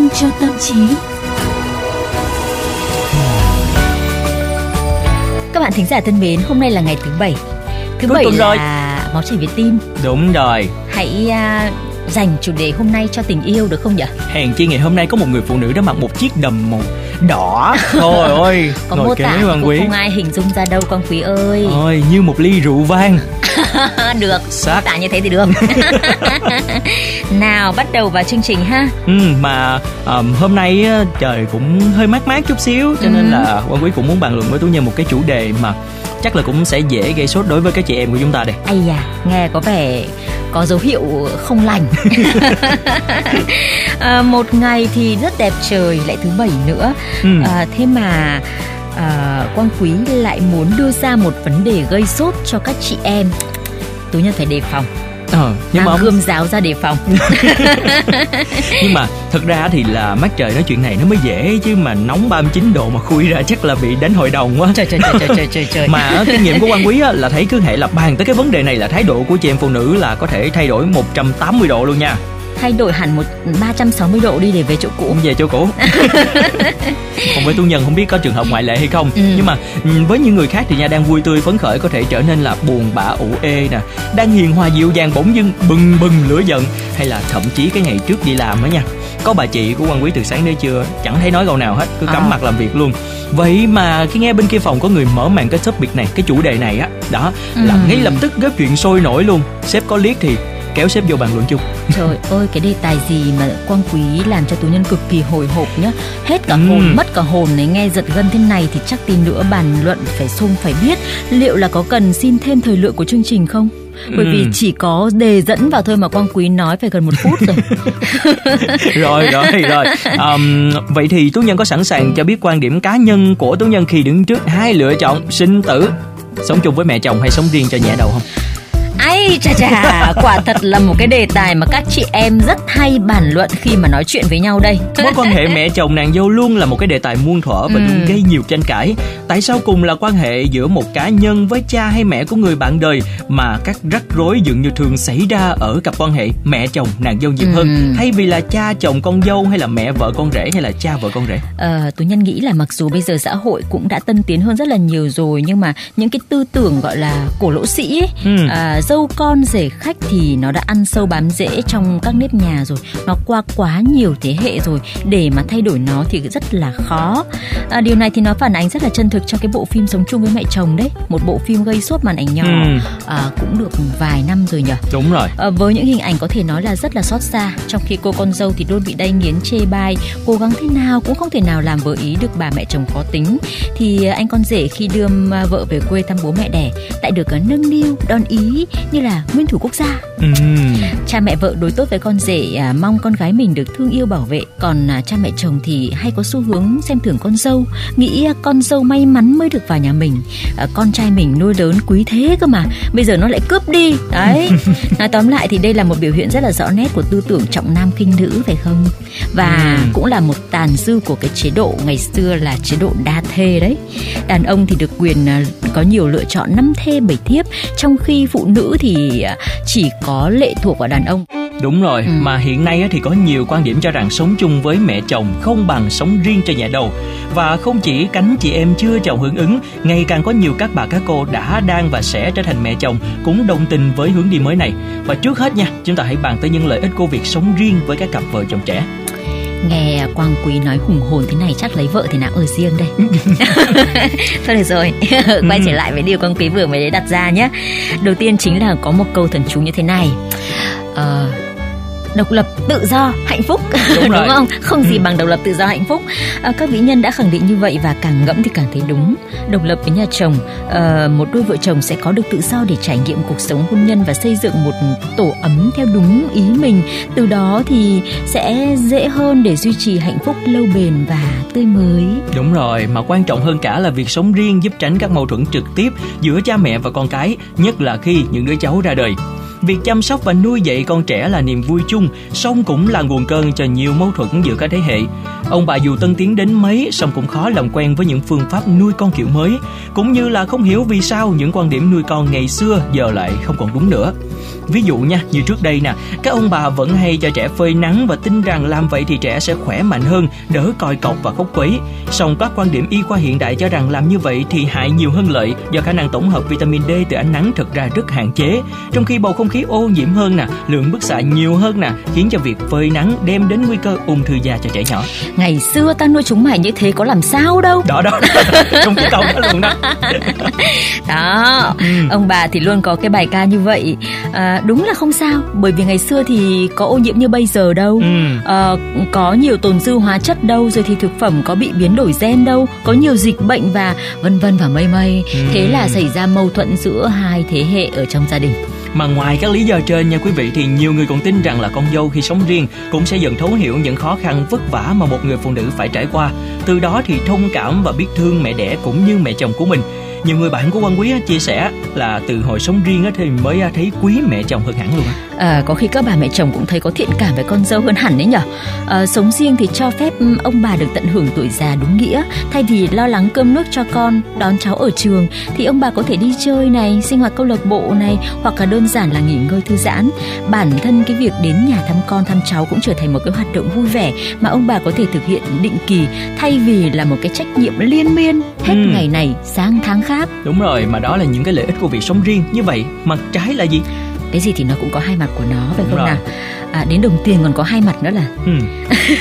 dinh cho tâm trí. Các bạn thính giả thân mến, hôm nay là ngày thứ bảy. Thứ Cuối bảy là rồi. máu chảy về tim. Đúng rồi Hãy à, dành chủ đề hôm nay cho tình yêu được không nhỉ? Hèn chi ngày hôm nay có một người phụ nữ đã mặc một chiếc đầm màu đỏ Thôi ơi Có Ngồi mô kế tả cũng Quý không ai hình dung ra đâu Quang Quý ơi. Ôi như một ly rượu vang được, Sát tả như thế thì được. Nào, bắt đầu vào chương trình ha. ừ, Mà ờm, hôm nay trời cũng hơi mát mát chút xíu Cho nên Ừ. là Quang Quý cũng muốn bàn luận với Tú Nhân một cái chủ đề mà Chắc là cũng sẽ dễ gây sốt đối với các chị em của chúng ta đây Ây da, nghe có vẻ có dấu hiệu không lành. à, một ngày thì rất đẹp trời, lại thứ bảy nữa. ừ. À, thế mà à, Quang Quý lại muốn đưa ra một vấn đề gây sốt cho các chị em. Tú Nhân phải đề phòng, ờ, nhưng mà gươm giáo ra đề phòng. nhưng mà thật ra thì là mát trời nói chuyện này nó mới dễ chứ mà nóng 39 độ mà khui ra chắc là bị đánh hội đồng quá. Trời trời trời trời trời trời mà kinh nghiệm của quan quý á, là thấy cứ hệ là bàn tới cái vấn đề này là thái độ của chị em phụ nữ là có thể thay đổi 180 độ luôn nha thay đổi hẳn một 360 độ đi để về chỗ cũ. về chỗ cũ còn với tu nhân không biết có trường hợp ngoại lệ hay không Ừ. nhưng mà ừ, với những người khác thì nha đang vui tươi phấn khởi có thể trở nên là buồn bã ủ ê nè đang hiền hòa dịu dàng bỗng dưng bừng bừng lửa giận hay là thậm chí cái ngày trước đi làm á nha có bà chị của quan quý từ sáng đến trưa chẳng thấy nói câu nào hết cứ cắm À. mặt làm việc luôn vậy mà khi nghe bên kia phòng có người mở màn cái topic này cái chủ đề này á đó là Ừ. ngay lập tức góp chuyện sôi nổi luôn sếp có liếc thì kéo sếp vô bàn luận chung Trời ơi cái đề tài gì mà Quang Quý làm cho tú nhân cực kỳ hồi hộp nhá Hết cả Ừ. hồn mất cả hồn này nghe giật gân thế này Thì chắc tí nữa bàn luận phải xung phải biết Liệu là có cần xin thêm thời lượng của chương trình không? Bởi vì Ừ. chỉ có đề dẫn vào thôi mà Quang Quý nói phải gần một phút rồi rồi rồi rồi Ờm, vậy thì tú nhân có sẵn sàng cho biết quan điểm cá nhân của tú nhân khi đứng trước hai lựa chọn sinh tử sống chung với mẹ chồng hay sống riêng cho nhẹ đầu không Ây chà chà Quả thật là một cái đề tài mà các chị em rất hay bàn luận khi mà nói chuyện với nhau đây mối quan hệ mẹ chồng nàng dâu luôn là một cái đề tài muôn thuở và Ừ. luôn gây nhiều tranh cãi tại sao cùng là quan hệ giữa một cá nhân với cha hay mẹ của người bạn đời mà các rắc rối dường như thường xảy ra ở cặp quan hệ mẹ chồng nàng dâu nhiều Ừ. hơn thay vì là cha chồng con dâu hay là mẹ vợ con rể hay là cha vợ con rể Ờ, tú nhân nghĩ là mặc dù bây giờ xã hội cũng đã tân tiến hơn rất là nhiều rồi nhưng mà những cái tư tưởng gọi là cổ lỗ sĩ ấy, Ừ. à, dâu con rể khách thì nó đã ăn sâu bám rễ trong các nếp nhà rồi. Nó qua quá nhiều thế hệ rồi. Để mà thay đổi nó thì rất là khó. À, điều này thì nó phản ánh rất là chân thực cho cái bộ phim sống chung với mẹ chồng đấy. Một bộ phim gây sốt màn ảnh nhỏ. Ừ. à, cũng được vài năm rồi nhở? Đúng rồi. Ờ, với những hình ảnh có thể nói là rất là xót xa. Trong khi cô con dâu thì luôn bị đay nghiến chê bai cố gắng thế nào cũng không thể nào làm vừa ý được bà mẹ chồng khó tính. Thì ờ, anh con rể khi đưa m- vợ về quê thăm bố mẹ đẻ lại được ờ, nâng niu đón ý như là nguyên thủ quốc gia. Ừm. cha mẹ vợ đối tốt với con rể à, mong con gái mình được thương yêu bảo vệ. Còn à, cha mẹ chồng thì hay có xu hướng xem thường con dâu nghĩ à, con dâu may mắn mới được vào nhà mình. À, con trai mình nuôi lớn quý thế cơ mà bây giờ nó lại cướp đi. Đấy. Nói tóm lại thì đây là một biểu hiện rất là rõ nét của tư tưởng trọng nam khinh nữ phải không? Và Ừ. cũng là một tàn dư của cái chế độ ngày xưa là chế độ đa thê đấy. Đàn ông thì được quyền à, có nhiều lựa chọn năm thê bảy thiếp trong khi phụ nữ thì à, chỉ có lệ thuộc vào đàn ông Đúng rồi, Ừ. mà hiện nay thì có nhiều quan điểm cho rằng sống chung với mẹ chồng không bằng sống riêng cho nhà đầu. Và không chỉ cánh chị em chưa chồng hưởng ứng, ngày càng có nhiều các bà các cô đã, đang và sẽ trở thành mẹ chồng cũng đồng tình với hướng đi mới này. Và trước hết nha, chúng ta hãy bàn tới những lợi ích của việc sống riêng với các cặp vợ chồng trẻ. Nghe quang quý nói hùng hồn thế này chắc lấy vợ thì nào ở riêng đây. Thôi được rồi quay trở lại với điều quang quý vừa mới đặt ra nhé. Đầu tiên chính là có một câu thần chú như thế này. Ờ, độc lập tự do hạnh phúc. Đúng đúng, không? Không gì Ừ. bằng độc lập tự do hạnh phúc. À, các vĩ nhân đã khẳng định như vậy và càng ngẫm thì càng thấy đúng. Độc lập với nhà chồng ờ, một đôi vợ chồng sẽ có được tự do để trải nghiệm cuộc sống hôn nhân và xây dựng một tổ ấm theo đúng ý mình. Từ đó thì sẽ dễ hơn để duy trì hạnh phúc lâu bền và tươi mới. Đúng rồi, mà quan trọng hơn cả là việc sống riêng giúp tránh các mâu thuẫn trực tiếp giữa cha mẹ và con cái, nhất là khi những đứa cháu ra đời. Việc chăm sóc và nuôi dạy con trẻ là niềm vui chung, song cũng là nguồn cơn cho nhiều mâu thuẫn giữa các thế hệ. Ông bà dù tân tiến đến mấy, song cũng khó làm quen với những phương pháp nuôi con kiểu mới, cũng như là không hiểu vì sao những quan điểm nuôi con ngày xưa giờ lại không còn đúng nữa. Ví dụ nha, như trước đây nè, các ông bà vẫn hay cho trẻ phơi nắng và tin rằng làm vậy thì trẻ sẽ khỏe mạnh hơn, đỡ còi cọc và khóc quấy. Song các quan điểm y khoa hiện đại cho rằng làm như vậy thì hại nhiều hơn lợi do khả năng tổng hợp vitamin D từ ánh nắng thực ra rất hạn chế. Trong khi bầu không khí ô nhiễm hơn nè, lượng bức xạ nhiều hơn nè, khiến cho việc phơi nắng đem đến nguy cơ ung thư da cho trẻ nhỏ. Ngày xưa ta nuôi chúng mày như thế có làm sao đâu. Đó đó, trong cái câu đó luôn đó. đó, ừ. ông bà thì luôn có cái bài ca như vậy. À, đúng là không sao, bởi vì ngày xưa thì có ô nhiễm như bây giờ đâu. Ừ. À, có nhiều tồn dư hóa chất đâu, rồi thì thực phẩm có bị biến đổi gen đâu, có nhiều dịch bệnh và vân vân và mây mây. Ừ. Thế là xảy ra mâu thuẫn giữa hai thế hệ ở trong gia đình. Mà ngoài các lý do trên nha quý vị, thì nhiều người còn tin rằng là con dâu khi sống riêng cũng sẽ dần thấu hiểu những khó khăn vất vả mà một người phụ nữ phải trải qua. Từ đó thì thông cảm và biết thương mẹ đẻ cũng như mẹ chồng của mình nhiều người bạn của quan quý chia sẻ là từ hồi sống riêng thì mới thấy quý mẹ chồng hơn hẳn luôn á à, có khi các bà mẹ chồng cũng thấy có thiện cảm với con dâu hơn hẳn đấy nhở. À, sống riêng thì cho phép ông bà được tận hưởng tuổi già đúng nghĩa. Thay vì lo lắng cơm nước cho con đón cháu ở trường thì ông bà có thể đi chơi này sinh hoạt câu lạc bộ này hoặc là đơn giản là nghỉ ngơi thư giãn. Bản thân cái việc đến nhà thăm con thăm cháu cũng trở thành một cái hoạt động vui vẻ mà ông bà có thể thực hiện định kỳ thay vì là một cái trách nhiệm liên miên hết ừ. ngày này sang tháng khác. Đúng rồi mà đó là những cái lợi ích của việc sống riêng. Như vậy mặt trái là gì cái gì thì nó cũng có hai mặt của nó phải không rồi. nào à, đến đồng tiền còn có hai mặt nữa là ừ.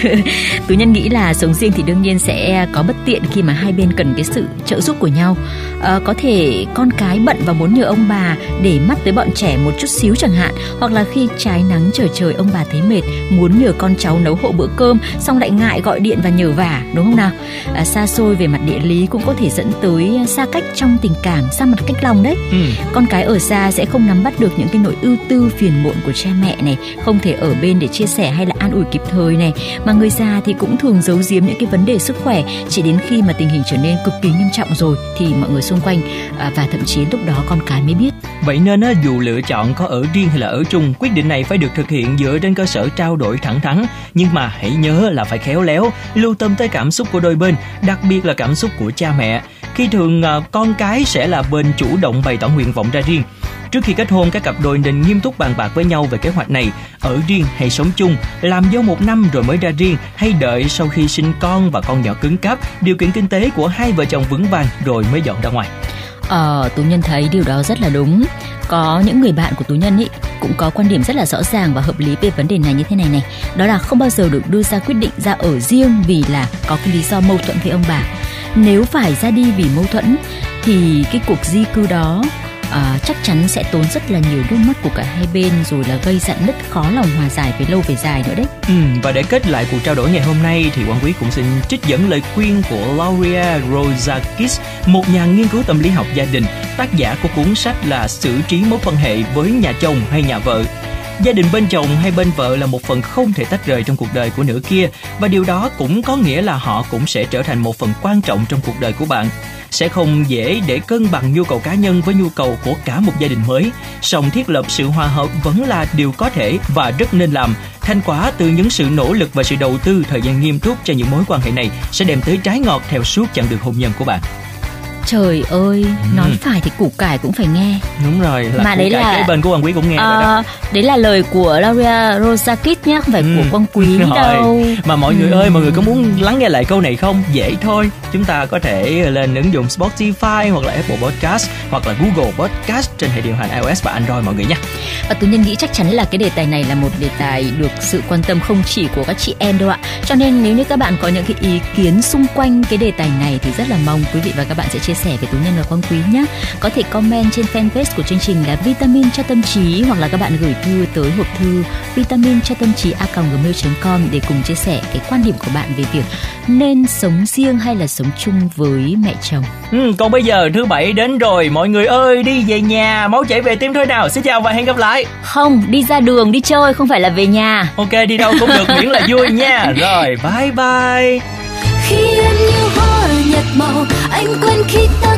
tú nhân nghĩ là sống riêng thì đương nhiên sẽ có bất tiện khi mà hai bên cần cái sự trợ giúp của nhau à, có thể con cái bận và muốn nhờ ông bà để mắt tới bọn trẻ một chút xíu chẳng hạn hoặc là khi trái nắng trời trời ông bà thấy mệt muốn nhờ con cháu nấu hộ bữa cơm xong lại ngại gọi điện và nhờ vả đúng không nào à, xa xôi về mặt địa lý cũng có thể dẫn tới xa cách trong tình cảm xa mặt cách lòng đấy ừ. con cái ở xa sẽ không nắm bắt được những cái nỗi ưu tư phiền muộn của cha mẹ này, không thể ở bên để chia sẻ hay là an ủi kịp thời này. Mà người già thì cũng thường giấu giếm những cái vấn đề sức khỏe, chỉ đến khi mà tình hình trở nên cực kỳ nghiêm trọng rồi thì mọi người xung quanh à, và thậm chí lúc đó con cái mới biết. Vậy nên dù lựa chọn có ở riêng hay là ở chung, quyết định này phải được thực hiện dựa trên cơ sở trao đổi thẳng thắn. Nhưng mà hãy nhớ là phải khéo léo, lưu tâm tới cảm xúc của đôi bên, đặc biệt là cảm xúc của cha mẹ. Khi thường à, con cái sẽ là bên chủ động bày tỏ nguyện vọng ra riêng. Trước khi kết hôn, các cặp đôi nên nghiêm túc bàn bạc với nhau về kế hoạch này, ở riêng hay sống chung, làm dâu một năm rồi mới ra riêng hay đợi sau khi sinh con và con nhỏ cứng cáp, điều kiện kinh tế của hai vợ chồng vững vàng rồi mới dọn ra ngoài. Ờ, Tú Nhân thấy điều đó rất là đúng. Có những người bạn của Tú Nhân ý cũng có quan điểm rất là rõ ràng và hợp lý về vấn đề này như thế này này. Đó là không bao giờ được đưa ra quyết định ra ở riêng vì là có cái lý do mâu thuẫn với ông bà. Nếu phải ra đi vì mâu thuẫn thì cái cuộc di cư đó à, chắc chắn sẽ tốn rất là nhiều nước mắt của cả hai bên rồi là gây dặn nứt khó lòng hòa giải về lâu về dài nữa đấy. Ừ, và để kết lại cuộc trao đổi ngày hôm nay thì quang quý cũng xin trích dẫn lời khuyên của Lauria Rozakis, một nhà nghiên cứu tâm lý học gia đình, tác giả của cuốn sách là xử trí mối quan hệ với nhà chồng hay nhà vợ. Gia đình bên chồng hay bên vợ là một phần không thể tách rời trong cuộc đời của nửa kia và điều đó cũng có nghĩa là họ cũng sẽ trở thành một phần quan trọng trong cuộc đời của bạn sẽ không dễ để cân bằng nhu cầu cá nhân với nhu cầu của cả một gia đình mới. Song thiết lập sự hòa hợp vẫn là điều có thể và rất nên làm. Thành quả từ những sự nỗ lực và sự đầu tư thời gian nghiêm túc cho những mối quan hệ này sẽ đem tới trái ngọt theo suốt chặng đường hôn nhân của bạn trời ơi ừ. nói phải thì củ cải cũng phải nghe đúng rồi là mà đấy là kế bên của quang quý cũng nghe uh, rồi đó đấy là lời của Laura Rosakis nhé không phải ừ. của quang quý rồi. đâu mà mọi ừ. người ơi mọi người có muốn lắng nghe lại câu này không dễ thôi chúng ta có thể lên ứng dụng Spotify hoặc là Apple Podcast hoặc là Google Podcast trên hệ điều hành iOS và Android mọi người nhé và tôi nhân nghĩ chắc chắn là cái đề tài này là một đề tài được sự quan tâm không chỉ của các chị em đâu ạ cho nên nếu như các bạn có những cái ý kiến xung quanh cái đề tài này thì rất là mong quý vị và các bạn sẽ chia sẻ với tú nhân và quang quý nhé có thể comment trên fanpage của chương trình là vitamin cho tâm trí hoặc là các bạn gửi thư tới hộp thư vitamin cho tâm trí a gmail.com để cùng chia sẻ cái quan điểm của bạn về việc nên sống riêng hay là sống chung với mẹ chồng. Ừ, còn bây giờ thứ bảy đến rồi mọi người ơi đi về nhà. Máu chảy về tim thôi nào? Xin chào và hẹn gặp lại. Không đi ra đường đi chơi không phải là về nhà. Ok đi đâu cũng được miễn là vui nha. Rồi bye bye. Khi em như màu anh quên khi ta